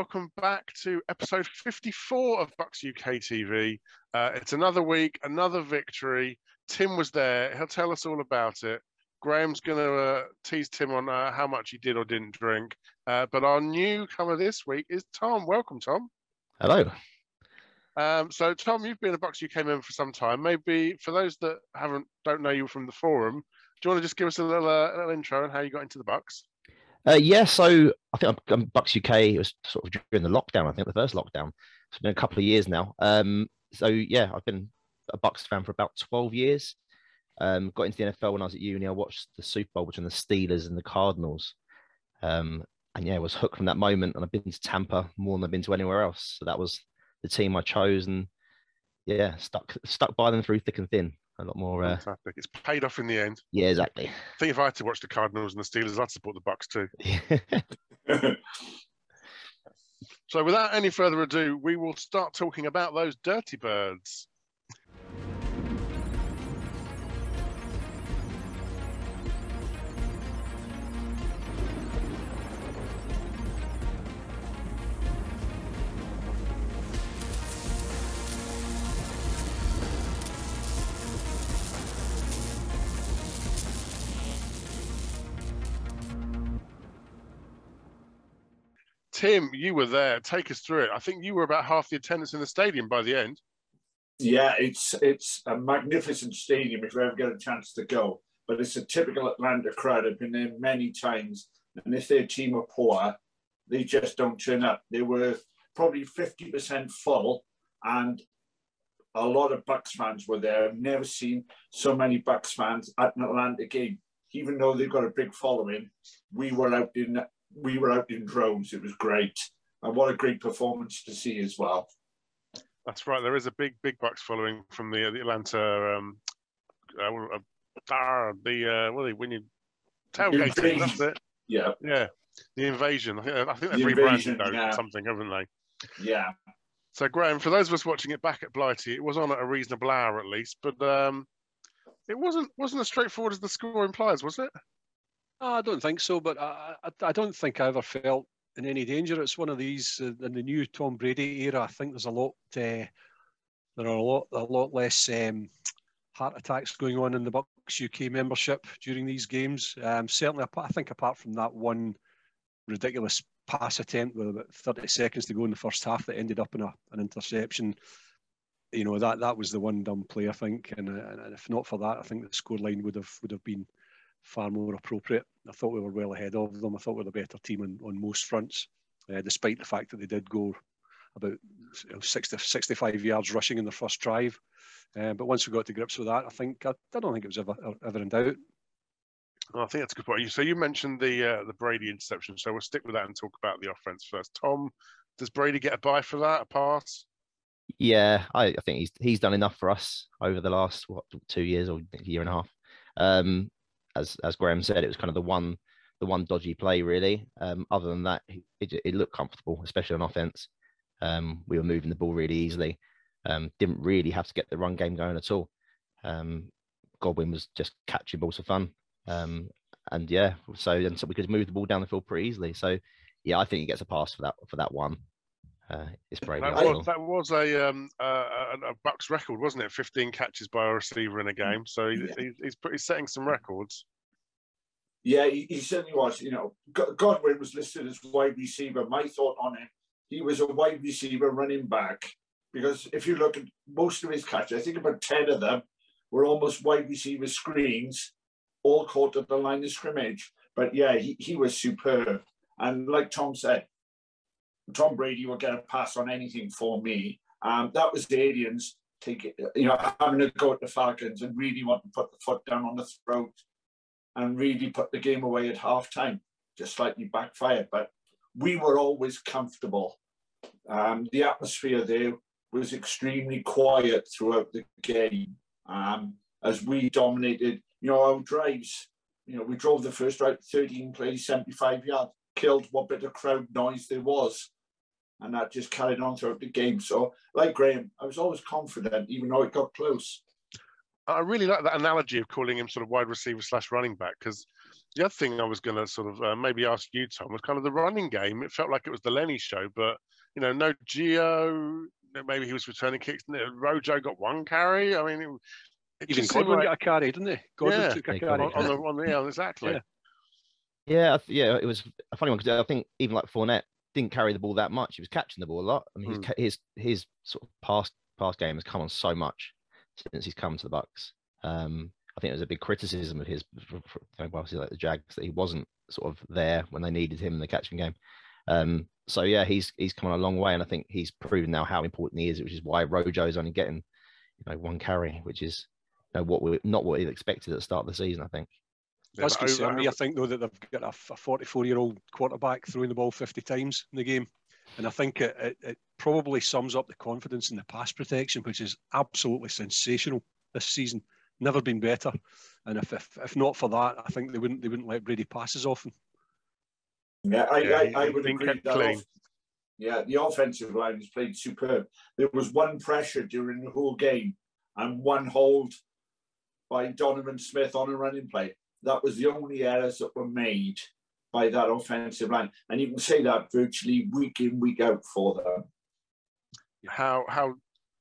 welcome back to episode 54 of Bucks UK TV. Uh, it's another week, another victory. Tim was there. He'll tell us all about it. Graham's going to uh, tease Tim on uh, how much he did or didn't drink. Uh, but our newcomer this week is Tom. Welcome, Tom. Hello. Um, so, Tom, you've been a Bucks UK member for some time. Maybe for those that haven't don't know you from the forum, do you want to just give us a little, uh, little intro on how you got into the Bucks? Uh, yeah, so I think I'm, I'm Bucks UK. It was sort of during the lockdown. I think the first lockdown. It's been a couple of years now. Um, so yeah, I've been a Bucks fan for about 12 years. Um, got into the NFL when I was at uni. I watched the Super Bowl between the Steelers and the Cardinals. Um, and yeah, I was hooked from that moment. And I've been to Tampa more than I've been to anywhere else. So that was the team I chose, and yeah, stuck stuck by them through thick and thin. A lot more. Uh, Fantastic. It's paid off in the end. yeah, exactly. I think if I had to watch the Cardinals and the Steelers, I'd support the Bucks too. So, without any further ado, we will start talking about those dirty birds. Tim, you were there. Take us through it. I think you were about half the attendance in the stadium by the end. Yeah, it's it's a magnificent stadium if you ever get a chance to go. But it's a typical Atlanta crowd. I've been there many times, and if their team are poor, they just don't turn up. They were probably fifty percent full, and a lot of Bucks fans were there. I've never seen so many Bucks fans at an Atlanta game. Even though they've got a big following, we were out in we were out in droves. It was great, and what a great performance to see as well. That's right. There is a big, big Bucks following from the, the Atlanta. Um, uh, uh, ah, the uh, what are they, when you. Invasion. That's it. Yeah, Yeah, the invasion. I think, I think they've The rebranded those yeah. something, haven't they? yeah. So, Graham, for those of us watching it back at Blighty, it was on at a reasonable hour at least, but um, it wasn't wasn't as straightforward as the score implies, was it? No, I don't think so, but I, I, I don't think I ever felt in any danger. It's one of these uh, in the new Tom Brady era. I think there's a lot, uh, there are a lot, a lot less um, heart attacks going on in the Bucks UK membership during these games. Um, certainly, I think apart from that one ridiculous pass attempt with about 30 seconds to go in the first half that ended up in a, an interception. You know that that was the one dumb play I think, and, uh, and if not for that, I think the scoreline would have would have been far more appropriate. I thought we were well ahead of them. I thought we were the better team on, on most fronts, uh, despite the fact that they did go about you 60, 65 yards rushing in the first drive. Uh, but once we got to grips with that, I think I, I don't think it was ever ever in doubt. Oh, I think that's a good point. So you mentioned the uh, the Brady interception, so we'll stick with that and talk about the offense first. Tom, does Brady get a buy for that? A pass? Yeah, I, I think he's he's done enough for us over the last what two years or year and a half. Um, as as Graham said, it was kind of the one the one dodgy play really. Um, other than that, it, it, looked comfortable, especially on offense. Um, we were moving the ball really easily. Um, didn't really have to get the run game going at all. Um, Godwin was just catching balls for fun. Um, and yeah, so and so we could move the ball down the field pretty easily. So yeah, I think he gets a pass for that for that one. Uh, it's Brady. That was, that was a, um, uh, a a Bucks record, wasn't it? 15 catches by a receiver in a game. So he, Yeah. he's, he's pretty setting some records. Yeah, he, he certainly was. You know, Godwin was listed as wide receiver. My thought on him, he was a wide receiver running back because if you look at most of his catches, I think about 10 of them were almost wide receiver screens, all caught at the line of scrimmage. But yeah, he, he was superb. And like Tom said, Tom Brady will get a pass on anything for me. Um, that was the Arians taking, you know, having a go at the Falcons and really want to put the foot down on the throat and really put the game away at halftime. Just slightly backfired, but we were always comfortable. Um, the atmosphere there was extremely quiet throughout the game um, as we dominated. You know, our drives. You know, we drove the first drive 13 plays, 75 yards, killed what bit of crowd noise there was, and that just carried on throughout the game. So, like Graham, I was always confident, even though it got close. I really like that analogy of calling him sort of wide receiver slash running back because the other thing I was going to sort of uh, maybe ask you, Tom, was kind of the running game. It felt like it was the Lenny show, but you know, no Gio. Maybe he was returning kicks. Rojo got one carry. I mean, it, it even Godwin like, got a carry, didn't he? Godwin yeah, took a carry on, on, the on the yeah, exactly. Yeah. Yeah, yeah, it was a funny one because I think even like Fournette didn't carry the ball that much. He was catching the ball a lot. I mean, mm. his his sort of past past game has come on so much since he's come to the Bucks. Um, I think it was a big criticism of his, obviously like the Jags, that he wasn't sort of there when they needed him in the catching game. Um, so yeah, he's he's come on a long way, and I think he's proven now how important he is, which is why Rojo is only getting you know one carry, which is you know, what we not what he expected at the start of the season. I think. Yeah, Does concern me. I think though that they've got a 44 year old quarterback throwing the ball 50 times in the game, and I think it, it, it probably sums up the confidence in the pass protection, which is absolutely sensational this season. Never been better. And if, if, if not for that, I think they wouldn't they wouldn't let Brady pass as often. Yeah, I, yeah, I, I would agree. That off, yeah, the offensive line has played superb. There was one pressure during the whole game and one hold by Donovan Smith on a running play. That was the only errors that were made by that offensive line. And you can say that virtually week in, week out for them. How how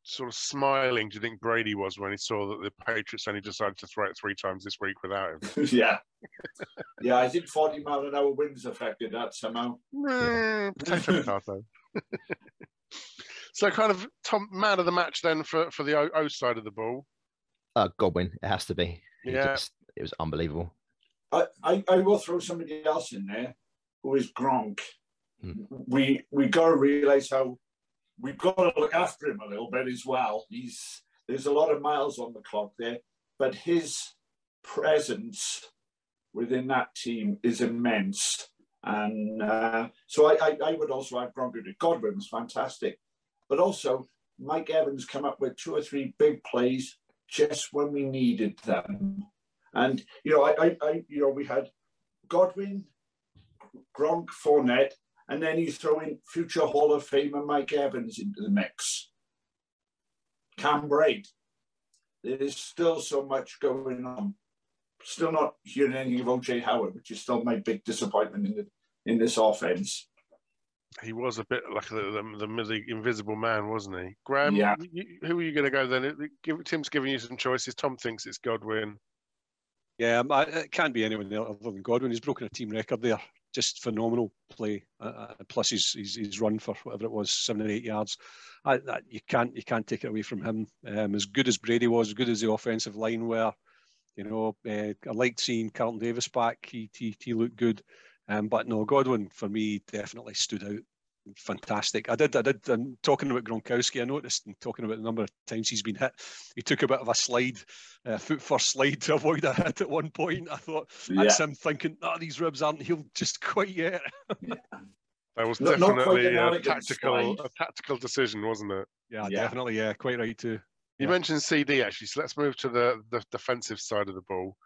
sort of smiling do you think Brady was when he saw that the Patriots only decided to throw it three times this week without him? yeah. yeah, I think 40 mile an hour winds affected that somehow. potato, potato. so kind of Tom man of the match then for, for the o, o side of the ball. Uh, Godwin, it has to be. Yeah. Just, it was unbelievable. I, I, I will throw somebody else in there who is Gronk. Hmm. We we got to realize how we've got to look after him a little bit as well. He's there's a lot of miles on the clock there, but his presence within that team is immense. And uh, so I, I, I, would also have Gronk. Godwin was fantastic, but also Mike Evans come up with two or three big plays just when we needed them. And you know, I, I, I you know, we had Godwin, Gronk, Fournette, and then you throw in future Hall of Famer Mike Evans into the mix. Cam Brate. There's still so much going on. Still not hearing anything of OJ Howard, which is still my big disappointment in the in this offense. He was a bit like the, the, the invisible man, wasn't he? Graham, yeah. You, who are you going to go then? Tim's giving you some choices. Tom thinks it's Godwin. Yeah, um, it can't be anyone other than Godwin. He's broken a team record there. Just phenomenal play. Uh, uh, plus his, his, his run for whatever it was, seven or eight yards. I, you can't you can't take it away from him. Um, as good as Brady was, as good as the offensive line were, you know, uh, I liked seeing Carlton Davis back. He he, he looked good. Um, but no, Godwin for me definitely stood out fantastic. I did, I did. And talking about Gronkowski, I noticed, and talking about the number of times he's been hit, he took a bit of a slide, uh, foot first slide to avoid a hit at one point. I thought yeah. that's him thinking, "Oh, these ribs aren't healed just quite yet." yeah. That was definitely a tactical, a tactical decision, wasn't it? Yeah, yeah, definitely. Yeah, quite right too. You mentioned CD actually, so let's move to the the defensive side of the ball.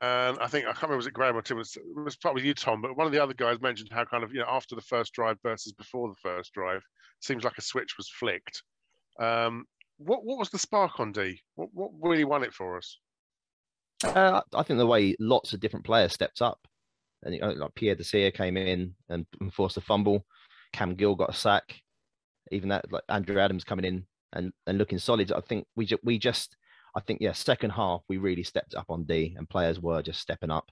And I think I can't remember was it Graham or Tim was it was probably you, Tom, but one of the other guys mentioned how kind of you know after the first drive versus before the first drive, seems like a switch was flicked. Um, what what was the spark on D? What what really won it for us? Uh, I think the way lots of different players stepped up, and you know, like Pierre Desir came in and, forced a fumble. Cam Gill got a sack. Even that, like Andrew Adams coming in and, and looking solid. I think we ju- we just I think yeah, second half we really stepped up on D, and players were just stepping up,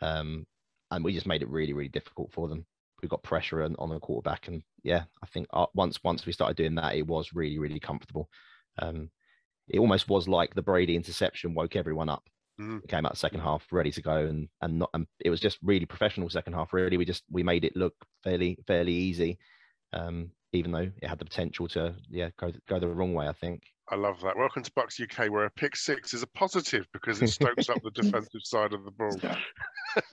um, and we just made it really really difficult for them. We got pressure on, on the quarterback, and yeah, I think uh, once once we started doing that, it was really really comfortable. Um, it almost was like the Brady interception woke everyone up. Mm-hmm. came out second half ready to go, and and not and it was just really professional second half. Really, we just we made it look fairly fairly easy, um, even though it had the potential to yeah go go the wrong way. I think. I love that. Welcome to Bucks UK, where a pick six is a positive because it stokes up the defensive side of the ball.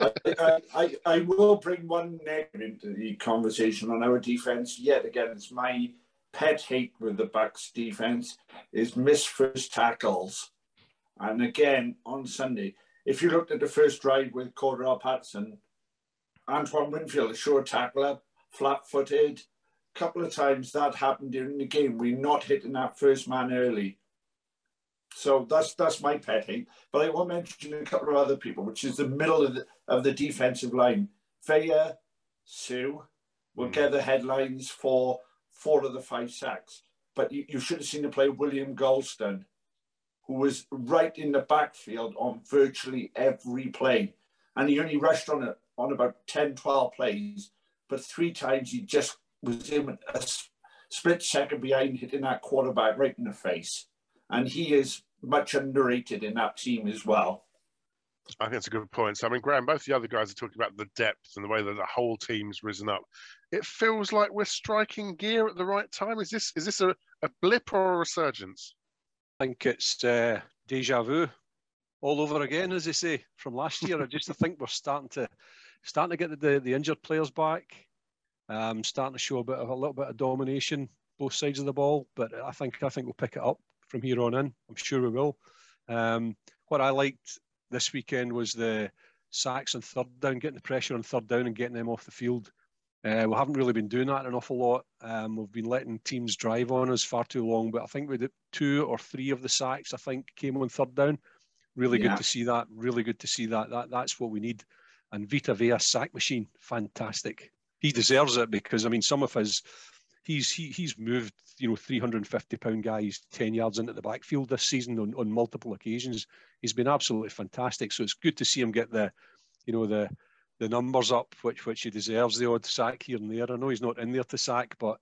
I, I, I, will bring one negative into the conversation on our defense. Yet again, it's my pet hate with the Bucks defense is missed first tackles. And again, on Sunday, if you looked at the first drive with Cordarrelle Patterson, Antoine Winfield, a short tackler, flat-footed, couple of times that happened during the game. We're not hitting that first man early. So that's that's my petting. But I want to mention a couple of other people, which is the middle of the, of the defensive line. Vea, Suh will mm. get the headlines for four of the five sacks. But you, you should have seen the play William Gholston, who was right in the backfield on virtually every play. And he only rushed on it on about 10, 12 plays, but three times he just was in a split second behind hitting that quarterback right in the face. And he is much underrated in that team as well. I think that's a good point. So, I mean, Graham, both the other guys are talking about the depth and the way that the whole team's risen up. It feels like we're striking gear at the right time. Is this is this a, a blip or a resurgence? I think it's uh, deja vu all over again, as they say, from last year. I just think we're starting to starting to get the, the, the injured players back, um, starting to show a bit of a little bit of domination both sides of the ball. But I think I think we'll pick it up from here on in. I'm sure we will. Um, what I liked this weekend was the sacks and third down, getting the pressure on third down and getting them off the field. Uh, we haven't really been doing that an awful lot. Um, we've been letting teams drive on us far too long, but I think we did two or three of the sacks. I think came on third down. Really yeah. good to see that. Really good to see that. That that's what we need. And Vita Vea sack machine, fantastic. He deserves it because I mean some of his he's he, he's moved you know 350 pound guys 10 yards into the backfield this season on, on multiple occasions he's been absolutely fantastic so it's good to see him get the you know the the numbers up which which he deserves the odd sack here and there i know he's not in there to sack but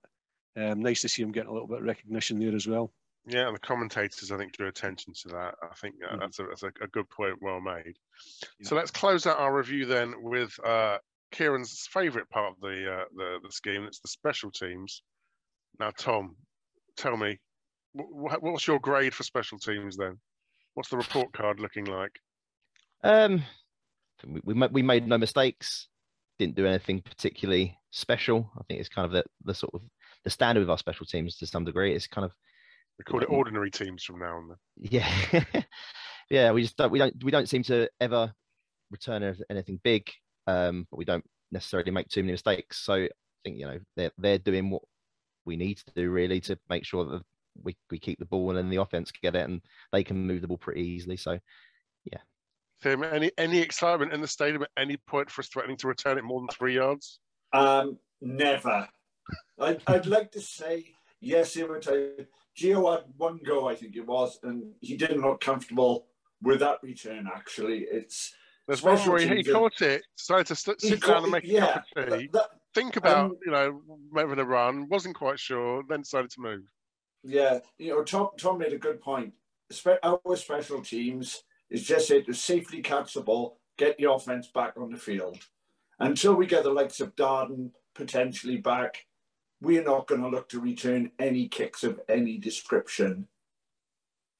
um, nice to see him getting a little bit of recognition there as well yeah, and the commentators, I think, drew attention to that. I think uh, mm-hmm. that's, a, that's a, a, good point, well made. Yeah. So let's close out our review then with uh, Kieran's favourite part of the, uh, the the scheme. It's the special teams. Now, Tom, tell me, what's your grade for special teams then? What's the report card looking like? Um, we, we, we made no mistakes. Didn't do anything particularly special. I think it's kind of the, the sort of the standard with our special teams to some degree. It's kind of we call it ordinary teams from now on. Then. Yeah, yeah. We just don't we don't we don't seem to ever return anything big, um, but we don't necessarily make too many mistakes. So I think you know they're they're doing what we need to do really to make sure that we, we keep the ball and the offense get it and they can move the ball pretty easily. So, yeah. Tim, any any excitement in the stadium at any point for us threatening to return it more than three yards? Um, never. I'd, I'd like to say yes. It would. Gio had one go, I think it was, and he didn't look comfortable with that return. Actually, it's there's one where he, he caught it, decided to st- sit down and make a cup of tea. That, think about um, you know having a run. Wasn't quite sure, then decided to move. Yeah, you know, Tom Tom made a good point. Our special teams is just it to safely catch the ball, get the offense back on the field. Until we get the likes of Darden potentially back, we're not going to look to return any kicks of any description.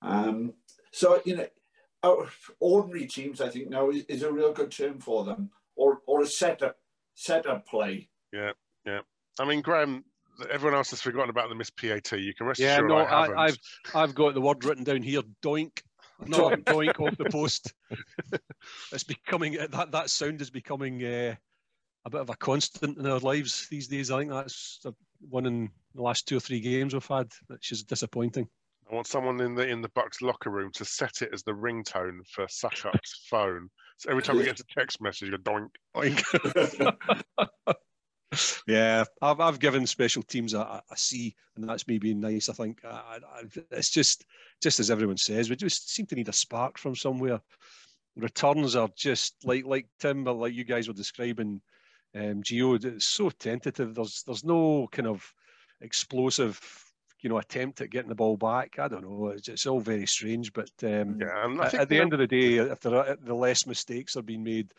Um, so you know, ordinary teams, I think now is, is a real good term for them, or or a setup setup play. Yeah, yeah. I mean, Graham, everyone else has forgotten about the Miss PAT. You can rest yeah, assured no, I I, have I've got the word written down here. Doink. No, doink off the post. it's becoming that that sound is becoming uh, a bit of a constant in our lives these days. I think that's one in the last two or three games we've had, which is disappointing. I want someone in the in the Bucks locker room to set it as the ringtone for Succop's phone. So every time we get a text message, you go doink doink. yeah, I've, I've given special teams a, a C, and that's me being nice. I think I, I, it's just just as everyone says, we just seem to need a spark from somewhere. Returns are just like like Tim, but like you guys were describing, um, Gio. It's so tentative. There's there's no kind of explosive you know attempt at getting the ball back. I don't know. It's, it's all very strange, but um, yeah, at, at the end of the day, if there are, the less mistakes are being made,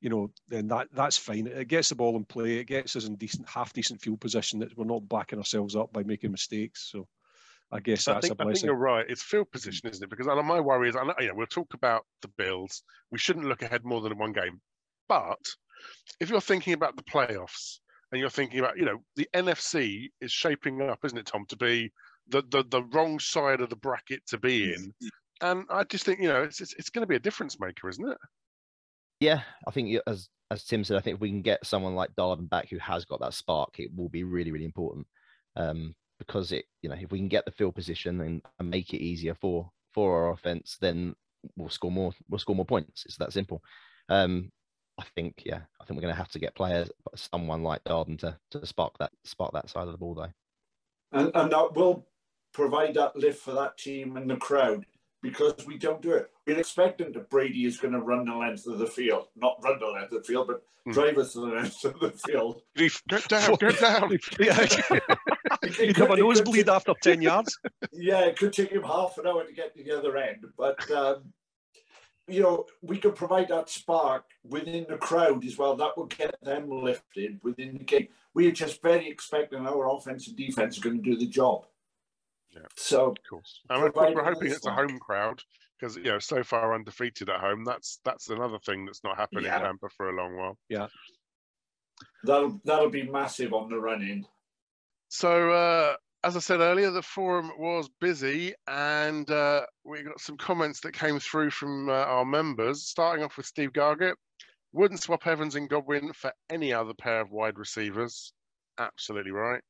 you know, then that that's fine. It gets the ball in play. It gets us in decent, half decent field position. That we're not backing ourselves up by making mistakes. So. I guess I think, I think, you're right. It's field position, isn't it? Because my worry is, I know, you know, we'll talk about the Bills. We shouldn't look ahead more than one game. But if you're thinking about the playoffs, and you're thinking about, you know, the NFC is shaping up, isn't it, Tom, to be the the, the wrong side of the bracket to be in. And I just think, you know, it's, it's, it's going to be a difference maker, isn't it? Yeah, I think as as Tim said, I think if we can get someone like Darden back who has got that spark, it will be really really important. Um, because it, you know, if we can get the field position and, and make it easier for for our offense, then we'll score more. We'll score more points. It's that simple. Um, I think, yeah, I think we're going to have to get players, someone like Darden, to to spark that spark that side of the ball, though. And and that will provide that lift for that team and the crowd because we don't do it. We're expecting that Brady is going to run the length of the field, not run the length of the field, but Hmm. drive us to the length of the field. Get down, get down. yeah, It you'd could- have a nosebleed after 10 yards. yeah, it could take him half an hour to get to the other end, but um, you know we can provide that spark within the crowd as well. That will get them lifted within the game. We are just very expecting our offense and defense are going to do the job. Yeah. So Of course. And of course, we're hoping the it's a home crowd because you know so far undefeated at home. That's that's another thing that's not happened Yeah. in Tampa for a long while. Yeah, that'll that'll be massive on the run in. So uh, as I said earlier, the forum was busy, and uh, we got some comments that came through from uh, our members. Starting off with Steve Gargett, wouldn't swap Evans and Godwin for any other pair of wide receivers. Absolutely right.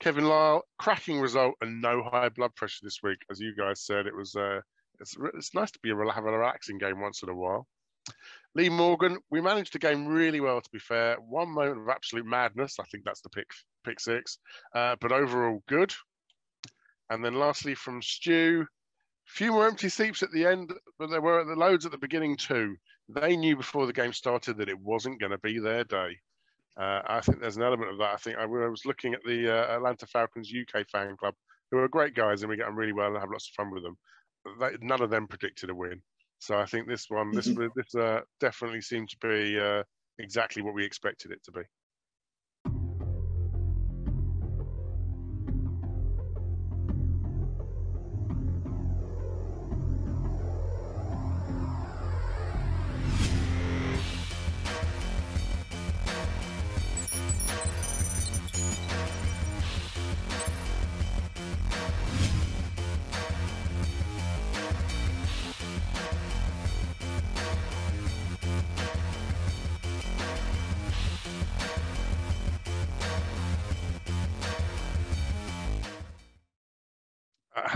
Kevin Lyle, cracking result and no high blood pressure this week, as you guys said. It was uh, it's it's nice to be a have a relaxing game once in a while. Lee Morgan, we managed the game really well. To be fair, one moment of absolute madness. I think that's the pick pick six, uh, but overall good. And then lastly from Stu, few more empty seats at the end, but there were the loads at the beginning too. They knew before the game started that it wasn't going to be their day. Uh, I think there's an element of that. I think I, I was looking at the uh, Atlanta Falcons UK fan club, who are great guys, and we get on really well and have lots of fun with them. They, none of them predicted a win, so I think this one, this this uh, definitely seemed to be uh, exactly what we expected it to be.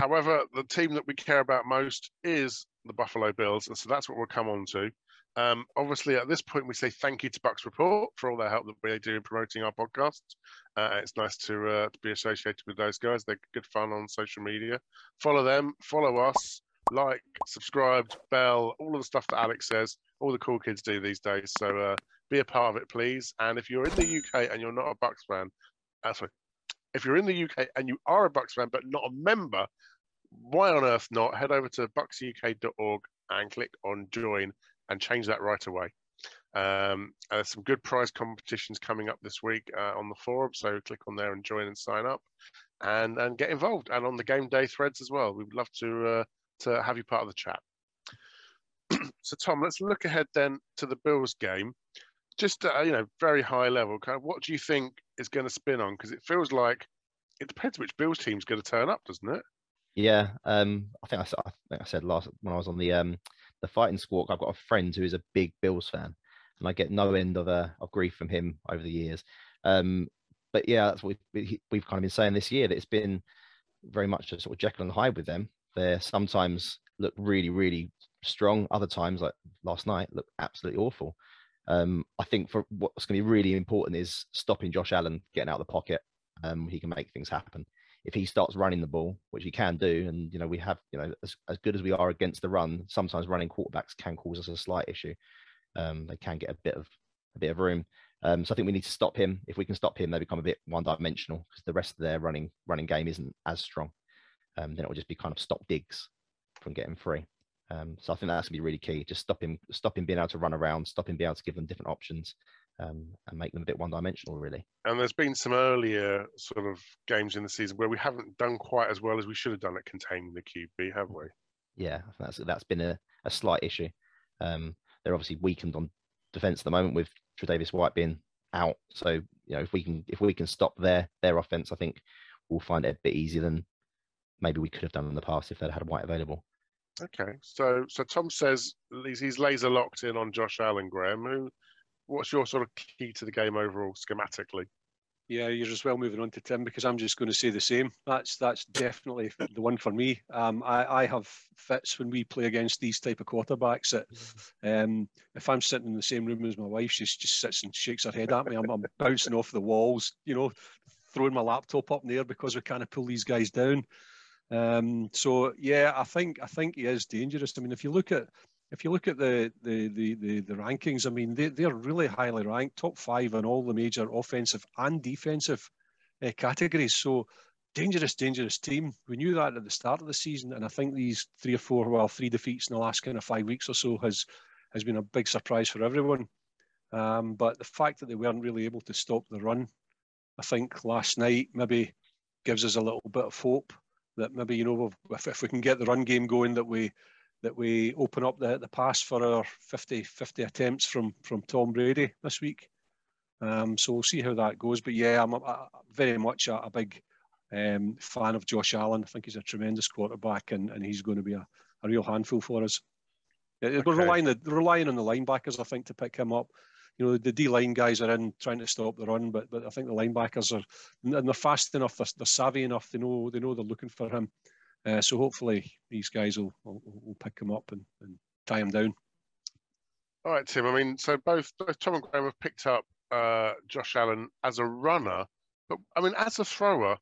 However, the team that we care about most is the Buffalo Bills, and so that's what we'll come on to. Um, obviously, at this point, we say thank you to Bucks Report for all their help that they do in promoting our podcast. Uh, it's nice to uh, to be associated with those guys. They're good fun on social media. Follow them, follow us, like, subscribe, bell, all of the stuff that Alex says. All the cool kids do these days. So uh, be a part of it, please. And if you're in the UK and you're not a Bucks fan, uh, sorry, if you're in the UK and you are a Bucks fan but not a member, why on earth not? Head over to bucksuk.org and click on join and change that right away. Um, there's some good prize competitions coming up this week uh, on the forum, so click on there and join and sign up, and and get involved. And on the game day threads as well. We'd love to uh, to have you part of the chat. so Tom, let's look ahead then to the Bills game. Just uh, you know, very high level. Kind of, what do you think is going to spin on? Because it feels like it depends which Bills team's going to turn up, doesn't it? Yeah, um, I think I, I think I said last when I was on the um the fighting squawk. I've got a friend who is a big Bills fan, and I get no end of uh, of grief from him over the years. Um, but yeah, that's what we, we- we've kind of been saying this year that it's been very much a sort of Jekyll and Hyde with them. They sometimes look really, really strong. Other times, like last night, look absolutely awful. Um, I think for what's going to be really important is stopping Josh Allen getting out of the pocket. Um, he can make things happen if he starts running the ball, which he can do, and you know we have, you know, as, as good as we are against the run, sometimes running quarterbacks can cause us a slight issue. Um, they can get a bit of a bit of room. Um, so I think we need to stop him. If we can stop him, they become a bit one-dimensional because the rest of their running running game isn't as strong. Um, then it will just be kind of stop Diggs from getting free. Um, so I think that's gonna be really key. Just stop him, stop him being able to run around, stop him being able to give them different options, um, and make them a bit one-dimensional, really. And there's been some earlier sort of games in the season where we haven't done quite as well as we should have done at containing the QB, have we? yeah, that's that's been a, a slight issue. Um, they're obviously weakened on defense at the moment with Tre'Davious White being out. So you know, if we can if we can stop their their offense, I think we'll find it a bit easier than maybe we could have done in the past if they'd had White available. Okay, so so Tom says he's, he's laser locked in on Josh Allen. Graham, who, what's your sort of key to the game overall schematically? Yeah, you're as well moving on to Tim because I'm just going to say the same. That's that's definitely the one for me. Um, I, I have fits when we play against these type of quarterbacks. That um, if I'm sitting in the same room as my wife, she just sits and shakes her head at me. I'm, I'm bouncing off the walls, you know, throwing my laptop up in the air because we kind of pull these guys down. Um, so yeah, I think I think he is dangerous. I mean, if you look at if you look at the the the the, the rankings, I mean, they, they're really highly ranked, top five in all the major offensive and defensive uh, categories. So dangerous, dangerous team. We knew that at the start of the season, and I think these three or four, well, three defeats in the last kind of five weeks or so has has been a big surprise for everyone. Um, but the fact that they weren't really able to stop the run, I think last night maybe gives us a little bit of hope that maybe you know if, if we can get the run game going that we that we open up the, the pass for our 50 50 attempts from from Tom Brady this week. Um, so we'll see how that goes. But yeah, I'm a, a, very much a, a big um, fan of Josh Allen. I think he's a tremendous quarterback, and, and he's going to be a, a real handful for us. Okay. We're relying relying on the linebackers, I think, to pick him up you know the D line guys are in trying to stop the run, but but I think the linebackers are and they're fast enough, they're, they're savvy enough. They know they know they're looking for him. Uh, so hopefully these guys will, will, will pick him up and, and, tie him down. All right, Tim. I mean, so both both Tom and Graham have picked up uh, Josh Allen as a runner, but I mean, as a thrower,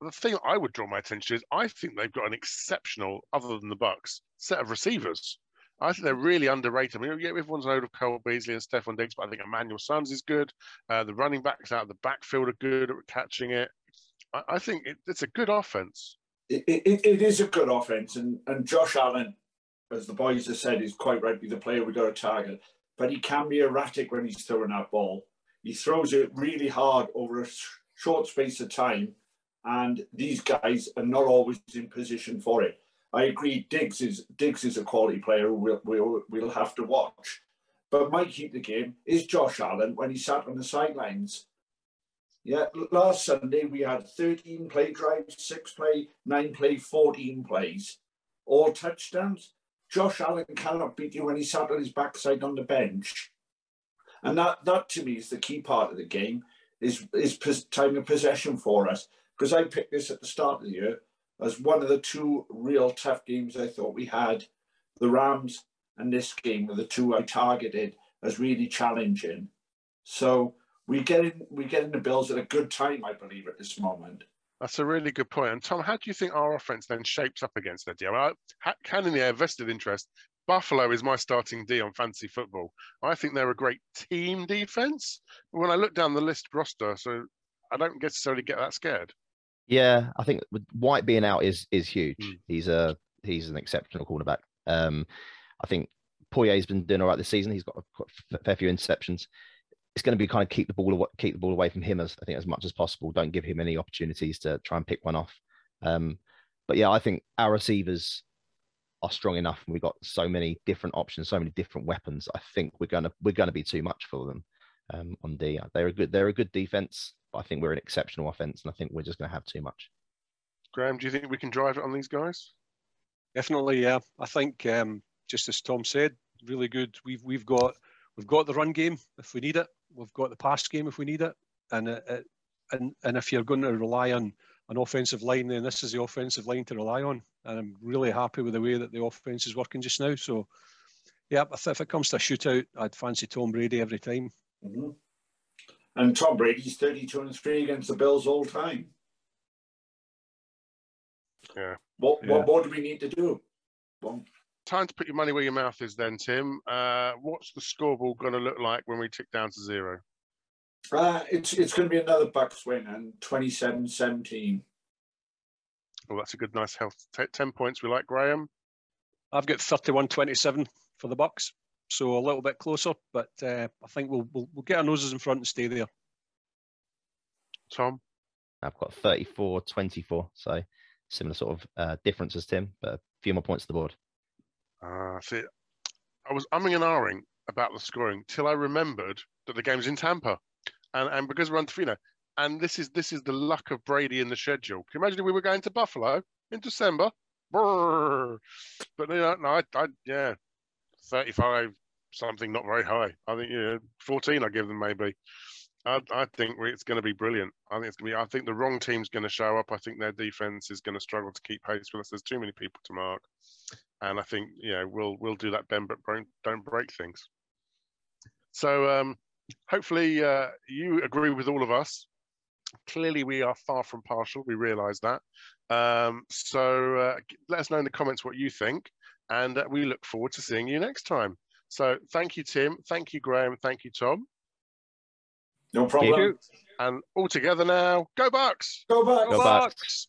the thing I would draw my attention to is I think they've got an exceptional, other than the Bucks, set of receivers. I think they're really underrated. I mean, yeah, everyone's known of Cole Beasley and Stefon Diggs, but I think Emmanuel Sanders is good. Uh, the running backs out of the backfield are good at catching it. I, I think it, it's a good offense. It, it, it is a good offense, and, and Josh Allen, as the boys have said, is quite rightly the player we got to target. But he can be erratic when he's throwing that ball. He throws it really hard over a short space of time, and these guys are not always in position for it. I agree. Diggs is Diggs is a quality player we'll, we'll, we'll have to watch. But might keep the game is Josh Allen when he sat on the sidelines. Yeah, last Sunday we had 13 play drives, six play, nine play, 14 plays, all touchdowns. Josh Allen cannot beat you when he sat on his backside on the bench. And that, that to me is the key part of the game, is, is time of possession for us. Because I picked this at the start of the year as one of the two real tough games I thought we had. The Rams and this game were the two I targeted as really challenging. So we get in, we get in the Bills at a good time, I believe, at this moment. That's a really good point. And Tom, how do you think our offense then shapes up against their D? I mean, I, can in the air vested interest. Buffalo is my starting D on fantasy football. I think they're a great team defense. When I look down the list roster, so I don't necessarily get that scared. Yeah, I think White being out is is huge. Mm. He's a he's an exceptional cornerback. Um, I think Poyer's been doing all right this season. He's got a fair few interceptions. It's going to be kind of keep the ball keep the ball away from him as I think as much as possible. Don't give him any opportunities to try and pick one off. Um, but yeah, I think our receivers are strong enough, and we've got so many different options, so many different weapons. I think we're gonna we're gonna be too much for them um, on D. They're a good they're a good defense. but I think we're an exceptional offense, and I think we're just going to have too much. Graham, do you think we can drive it on these guys? Definitely, yeah. I think um, just as Tom said, really good. We've we've got we've got the run game if we need it. We've got the pass game if we need it, and it, it, and and if you're going to rely on an offensive line, then this is the offensive line to rely on. And I'm really happy with the way that the offense is working just now. So, yeah, if it comes to a shootout, I'd fancy Tom Brady every time. Mm-hmm. And Tom Brady's 32 and 3 against the Bills all time. Yeah. What, yeah. what more do we need to do? Well, Time to put your money where your mouth is then, Tim. Uh, what's the scoreboard going to look like when we tick down to zero? Uh, it's it's going to be another Bucks win and 27-17. Well, that's a good, nice health. T- 10 points. We like Graham. I've got 31-27 for the Bucks so a little bit closer. But uh, I think we'll, we'll, we'll get our noses in front and stay there. Tom, I've got 34, 24, so similar sort of uh, difference as Tim, but a few more points to the board. Uh, see, I was umming and ahhing about the scoring till I remembered that the game's in Tampa, and and because we're on, know, and this is this is the luck of Brady in the schedule. Can you imagine if we were going to Buffalo in December? Brrr. But you know, no, I, I yeah, 35 something not very high. I think yeah, 14 I give them maybe. I, I think it's going to be brilliant. I think it's going to be. I think the wrong team's going to show up. I think their defense is going to struggle to keep pace with us. There's too many people to mark, and I think you know we'll we'll do that bend but don't don't break things. So um, hopefully uh, you agree with all of us. Clearly, we are far from partial. We realise that. Um, so uh, let us know in the comments what you think, and uh, we look forward to seeing you next time. So thank you, Tim. Thank you, Graham. Thank you, Tom. No problem. And all together now, go Bucks! Go back. Go Go Bucks. Bucks.